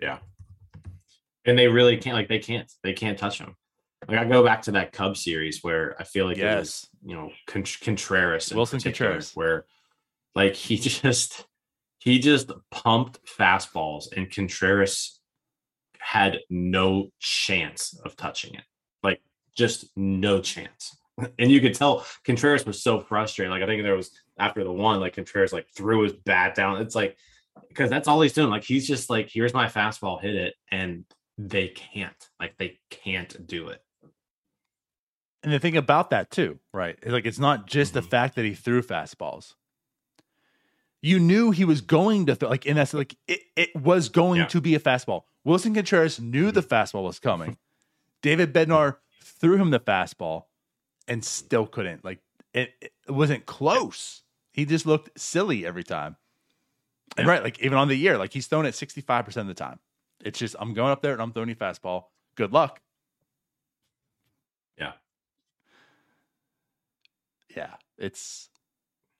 Yeah. And they really can't like they can't they can't touch him. Like I go back to that Cubs series where I feel like Yes. You know Con- Contreras Willson Contreras. where like he just he just pumped fastballs and Contreras had no chance of touching it. Like just no chance. And you could tell Contreras was so frustrated. Like I think there was after the one, like Contreras like threw his bat down. It's like because that's all he's doing. Like he's just like, here's my fastball, hit it, and they can't. Like they can't do it. And the thing about that too, right? Like it's not just the Mhm. fact that he threw fastballs. You knew he was going to throw like in that like it, it was going Yeah. Mm-hmm. to be a fastball. Willson Contreras knew the fastball was coming. David Bednar threw him the fastball and still couldn't. Like it, it wasn't close. He just looked silly every time. And Yeah. right, like even on the year, like he's thrown it 65% of the time. It's just I'm going up there and I'm throwing you fastball. Good luck. Yeah. Yeah. It's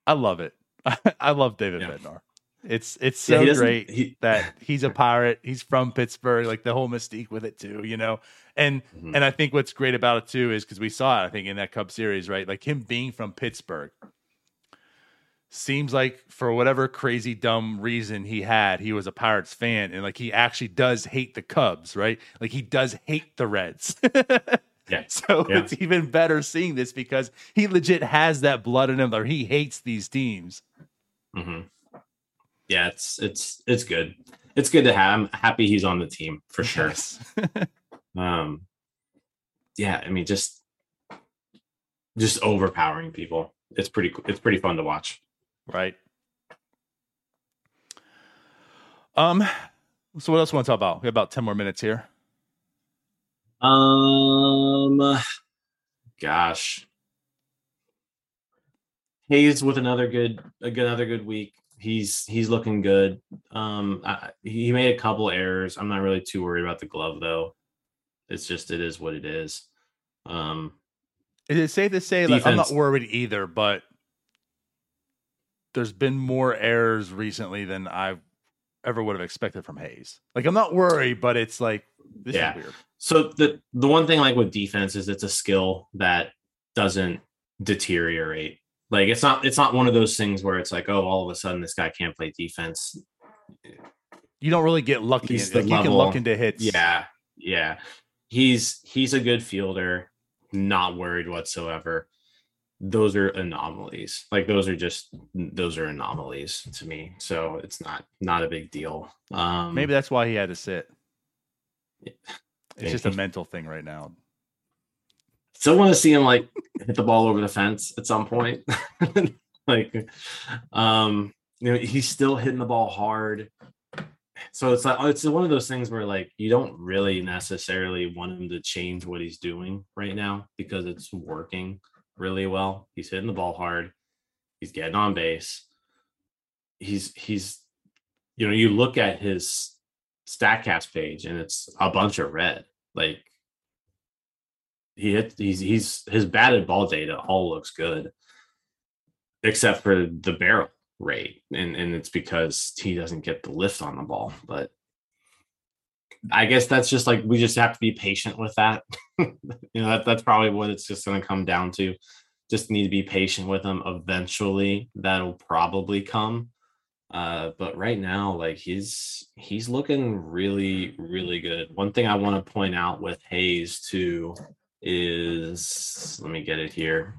I love it. I love David Yeah. Bednar. It's it's so doesn't- great he- that he's a pirate. He's from Pittsburgh, like the whole mystique with it too, you know. And Mhm. and I think what's great about it too is because we saw it, I think, in that Cub series, right? Like him being from Pittsburgh seems like for whatever crazy dumb reason he had, he was a Pirates fan, and like he actually does hate the Cubs, right? Like he does hate the Reds. Yeah. So Yeah. it's even better seeing this because he legit has that blood in him, or he hates these teams. hmm Yeah, it's it's it's good. It's good to have. I'm happy he's on the team for sure. Yes. Um, yeah, I mean, just just overpowering people. It's pretty. It's pretty fun to watch. right. Um. So what else want to talk about? We have about ten more minutes here. Um, gosh, Hayes with another good, a good, another good week. He's he's looking good. Um, I, he made a couple errors. I'm not really too worried about the glove though. It's just it is what it is. Um, Is it safe to say like I'm not worried either, but there's been more errors recently than I ever would have expected from Hayes. Like I'm not worried, but it's like this Yeah. is weird. So the the one thing like with defense is it's a skill that doesn't deteriorate. Like it's not it's not one of those things where it's like oh all of a sudden this guy can't play defense. You don't really get lucky. He's Like the you can level- luck into hits. Yeah, yeah. He's he's a good fielder. Not worried whatsoever. Those are anomalies. Like those are just those are anomalies to me. So it's not not a big deal. Um Maybe that's why he had to sit. It's just a mental thing right now. still want to see him like hit the ball over the fence at some point. like, um, you know, he's still hitting the ball hard. So it's like it's one of those things where like you don't really necessarily want him to change what he's doing right now because it's working really well. He's hitting the ball hard. He's getting on base. He's he's you know, you look at his Statcast page and it's a bunch of red. Like he hit he's he's his batted ball data all looks good except for the barrel rate and and it's because he doesn't get the lift on the ball but i guess that's just like we just have to be patient with that. You know that, that's probably what it's just going to come down to. Just need to be patient with him. Eventually that'll probably come uh but right now like he's he's looking really really good one thing i want to point out with hayes too is let me get it here.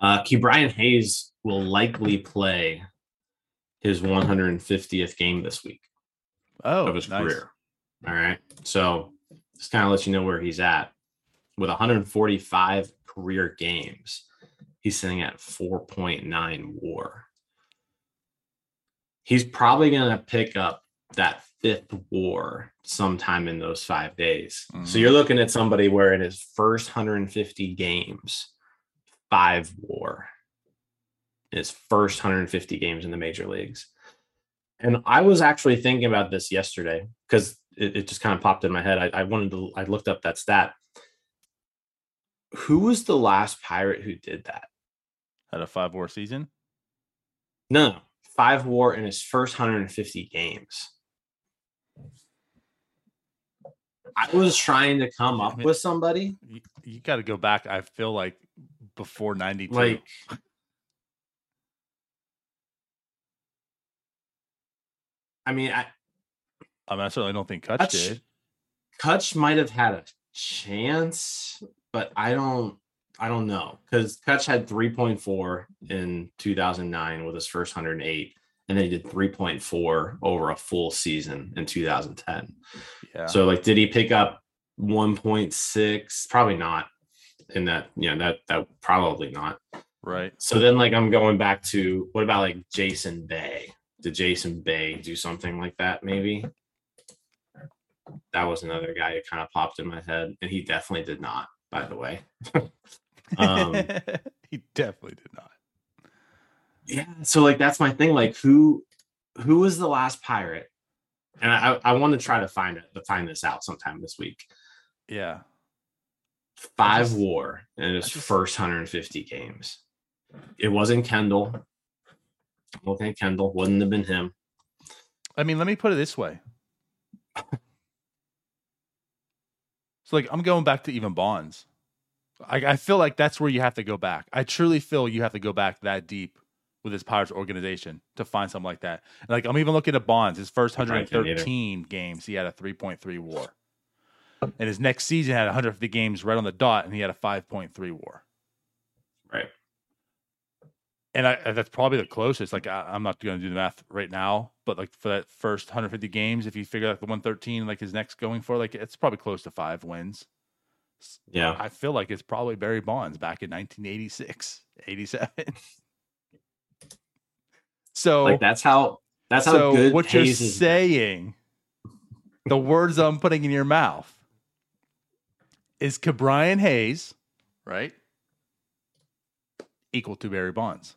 Uh Ke'Bryan Hayes will likely play his 150th game this week Oh, of his nice. career. All right. So just kind of let you know where he's at. With 145 career games, he's sitting at 4.9 war. He's probably going to pick up that fifth war sometime in those five days. So Mhm. you're looking at somebody where in his first 150 games, five war. In his first 150 games in the major leagues. And I was actually thinking about this yesterday because it, it just kind of popped in my head. I, I wanted to, I looked up that stat. Who was the last pirate who did that? Had a five war season. No, five war in his first 150 games. I was trying to come up with somebody You, you got to go back. I feel like before ninety two. like I mean, I, I mean, I certainly don't think Kutch Kutch- did. Kutch might have had a chance, but I don't I don't know because Kutch had 3.4 in 2009 with his first 108, and then he did 3.4 over a full season in 2010. Yeah. So like, did he pick up 1.6? Probably not. In that, you know, that that probably not. right. So then, like, I'm going back to what about like Jason Bay? Did Jason Bay do something like that? Maybe that was another guy that kind of popped in my head, and he definitely did not. By the way, um, he definitely did not. yeah. So like, that's my thing. Like, who who was the last pirate? And I I want to try to find it to find this out sometime this week. Yeah. Five just- war in his just- first 150 games. It wasn't Kendall. Okay, Kendall wouldn't have been him. I mean, let me put it this way. so, like, I'm going back to even Bonds. I, I feel like that's where you have to go back. I truly feel you have to go back that deep with this Pirates organization to find something like that. And like, I'm even looking at Bonds. His first 113 games, he had a 3.3 WAR, and his next season had 150 games right on the dot, and he had a 5.3 WAR. Right. And I, that's probably the closest. Like I, am not going to do the math right now, but like for that first 150 games, if you figure out the 113, like his next going for, like it's probably close to five wins. Yeah, I feel like it's probably Barry Bonds back in 1986, 87. so like that's how that's how so good what Hayes you're is. saying. the words I'm putting in your mouth is Ke'Bryan Hayes, right? Equal to Barry Bonds.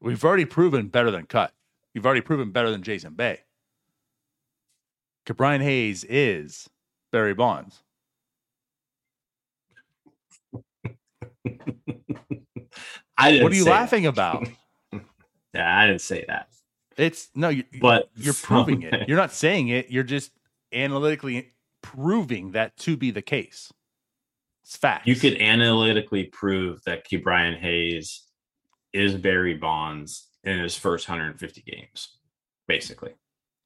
We've already proven better than Cut. You've already proven better than Jason Bay. Ke'Bryan Hayes is Barry Bonds. I didn't What are you laughing about? That. Yeah, I didn't say that. It's no, you, But you're proving it. You're not saying it. You're just analytically proving that to be the case. It's fact. You could analytically prove that Ke'Bryan Hayes is Barry Bonds in his first 150 games. Basically.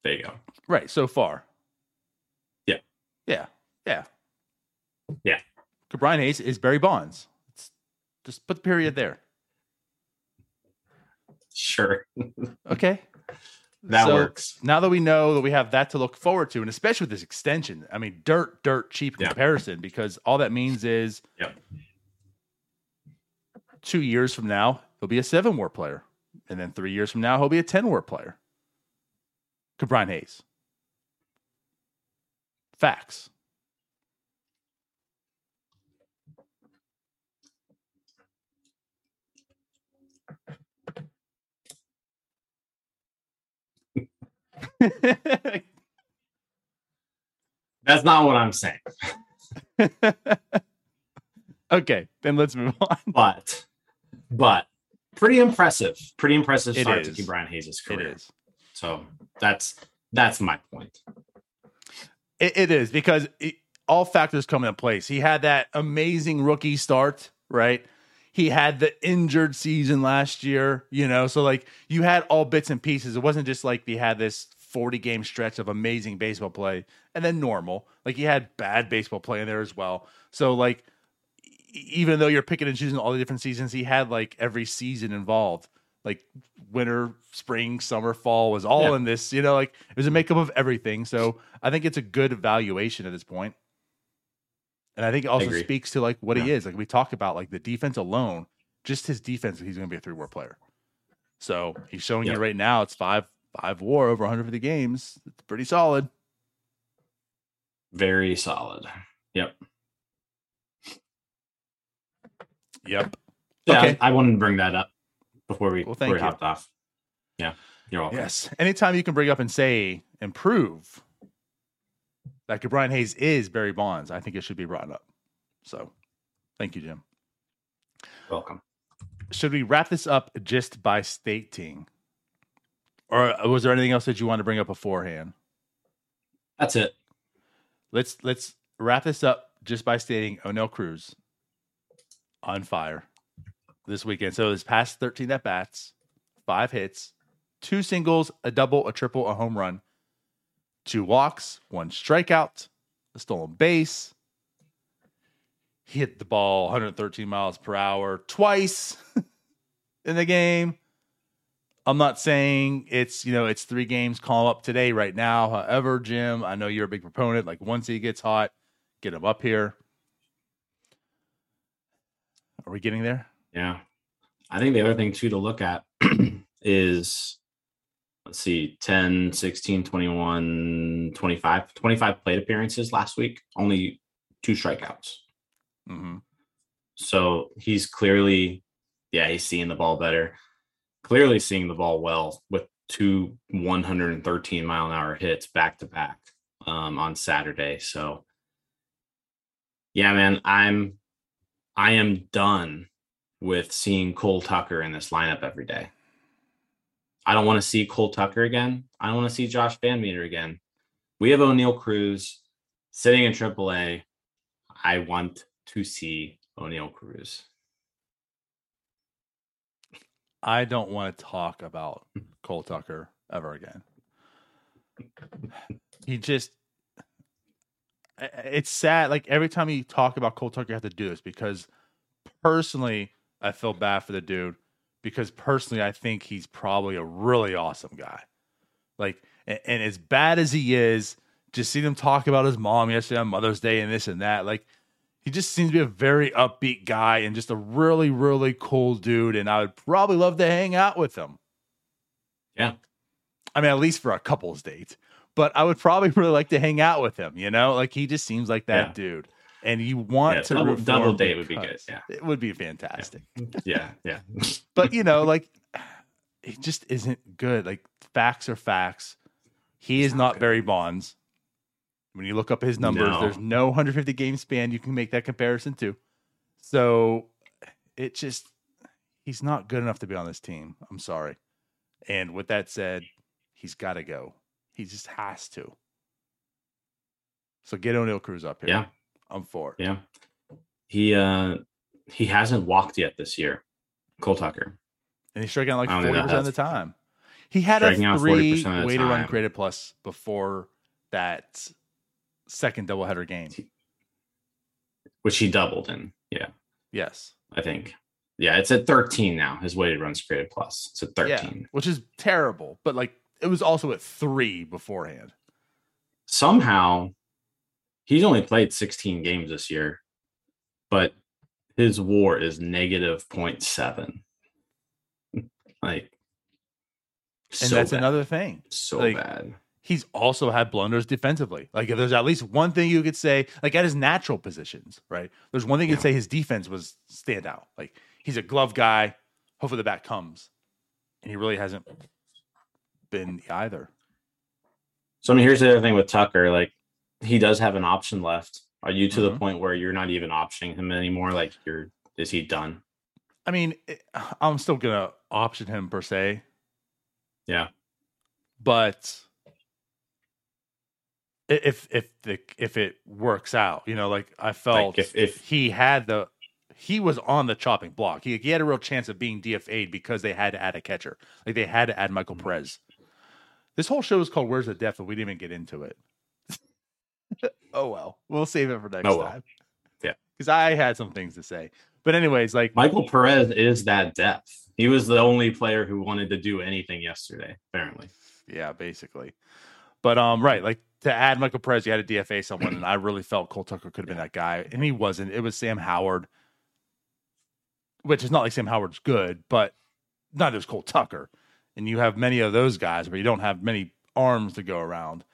There you go. right so far. Yeah. Yeah, yeah, Yeah. Bryan Hayes is Barry Bonds. Just put the period there. Sure. Okay. That So, works. Now that we know that we have that to look forward to, and especially with this extension, I mean, dirt, dirt cheap Yeah. comparison, because all that means is Yep. two years from now, he'll be a seven war player. And then three years from now, he'll be a 10 war player. Bryan Hayes. Facts. That's not what I'm saying. okay, then let's move on. But but pretty impressive. Pretty impressive It start to. Key Brian Hayes' career. is. So that's that's my point. It, it is because it, all factors come into place. He had that amazing rookie start, right? He had the injured season last year, you know, so like you had all bits and pieces. It wasn't just like he had this 40 game stretch of amazing baseball play and then normal. Like he had bad baseball play in there as well. So like even though you're picking and choosing all the different seasons, he had like every season involved. Like winter, spring, summer, fall was all Yeah. in this, you know, like it was a makeup of everything. So I think it's a good evaluation at this point. And I think it also speaks to like what he is. Like we talk about like the defense alone, just his defense, he's gonna be a three war player. So he's showing Yeah. you right now it's five five war over 150 games. It's pretty solid. Very solid. Yep. Yep. Yeah, Okay. I wanted to bring that up before we, Well, before we hopped off. Yeah. You're welcome. Yes. Anytime you can bring up and say and prove that Bryan Hayes is Barry Bonds, I think it should be brought up. So thank you, Jim. Welcome. Should we wrap this up just by stating? Or uh, was there anything else that you wanted to bring up beforehand? That's it. Let's let's wrap this up just by stating Oneil Cruz on fire this weekend. So his past 13 at bats, five hits, two singles, a double, a triple, a home run, two walks, one strikeout, a stolen base. He hit the ball 113 miles per hour twice in the game. I'm not saying it's, you know, it's three games, call up today, right now. However, Jim, I know you're a big proponent. Like once he gets hot, get him up here. Are we getting there? Yeah. I think the other thing too to look at is let's see 10, 16, 21, 25, 25 plate appearances last week, only two strikeouts. Mm-hmm. So he's clearly, yeah, he's seeing the ball better. Clearly seeing the ball well with two 113 mile an hour hits back to back um, on Saturday. So, yeah, man, I'm I am done with seeing Cole Tucker in this lineup every day. I don't want to see Cole Tucker again. I don't want to see Josh VanMeter again. We have Oneil Cruz sitting in AAA. I want to see Oneil Cruz. I don't want to talk about hmm. Cole Tucker ever again. He just it's sad. Like every time you talk about Cole Tucker, you have to do this because personally, I feel bad for the dude because personally, I think he's probably a really awesome guy. Like, and, and as bad as he is, just seeing him talk about his mom yesterday on Mother's Day and this and that, like, he just seems to be a very upbeat guy and just a really, really cool dude. And I would probably love to hang out with him. Yeah. I mean, at least for a couple's date. But I would probably really like to hang out with him, you know? Like he just seems like that Yeah. dude. And you want Yeah, to double- double date would be good, yeah. It would be fantastic. Yeah. Yeah. But you know, like it just isn't good. Like facts are facts. He is not Barry Bonds. When you look up his numbers, No. there's no 150 game span you can make that comparison to. So it just he's not good enough to be on this team. I'm sorry. And with that said, he's got to go. He just has to. So get Oneil Cruz up here. Yeah. I'm for it. Yeah. He uh he hasn't walked yet this year. Cole Tucker. And he's striking out like I don't think forty that percent of the time. He had a three 40% weighted runs created plus before that second doubleheader game. which he doubled in. Yeah, Yes. I think. Yeah, it's at 13 now. His weighted runs created plus. It's at Yeah. 13. Which is terrible. But like it was also at three beforehand. Somehow, he's only played 16 games this year, but his WAR is negative 0.7. Like, And so that's bad. another thing. So Like, bad. He's also had blunders defensively. Like if there's at least one thing you could say, like at his natural positions, right? There's one thing you could say his defense was standout. Like he's a glove guy. Hopefully the bat comes. And he really hasn't been either. So I mean, here's the other thing with Tucker. Like, he does have an option left. Are you to the Mhm. point where you're not even optioning him anymore? Like, you're is he done? I mean, I'm still gonna option him per se, Yeah. but if if the if it works out, you know, like I felt if- if- he had the he was on the chopping block. He he had a real chance of being DFA'd because they had to add a catcher. Like they had to add Michael Mm-hmm. Perez. This whole show is called "Where's the Depth," and we didn't even get into it. oh well, we'll save it for next Oh, well. time. Yeah. because I had some things to say. But anyways, like Michael Perez is that depth. He was the only player who wanted to do anything yesterday, apparently. Yeah, basically. But um, right, like to add Michael Perez, you had to DFA someone, and I really felt Cole Tucker could have been that guy, and he wasn't. It was Sam Howard, which is not like Sam Howard's good, but neither is Cole Tucker. And you have many of those guys, but you don't have many arms to go around.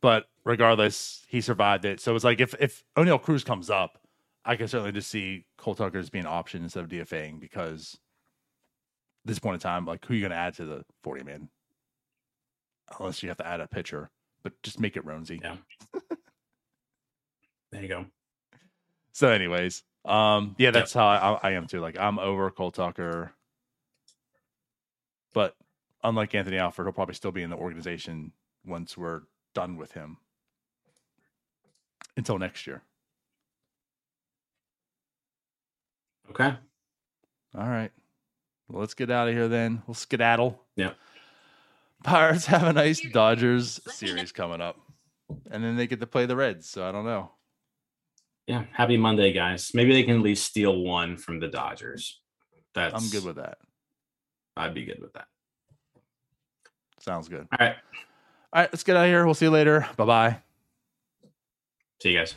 But regardless, he survived it. So it's like if if Oneil Cruz comes up, I can certainly just see Cole Tucker as being an option instead of DFAing because this point in time, like who are you going to add to the forty man? Unless you have to add a pitcher, but just make it Ronesy. Yeah. There you go. So, anyways, um, yeah, that's how I, I am too. Like I'm over Cole Tucker, but unlike Anthony Alford, he'll probably still be in the organization once we're done with him. Until next year. Okay. All right. Well, let's get out of here then. We'll skedaddle. Yeah. Pirates have a nice Dodgers series coming up. And then they get to play the Reds. So I don't know. Yeah. Happy Monday, guys. Maybe they can at least steal one from the Dodgers. That's I'm good with that. I'd be good with that. Sounds good. All right. All right, let's get out of here. We'll see you later. Bye bye. See you guys.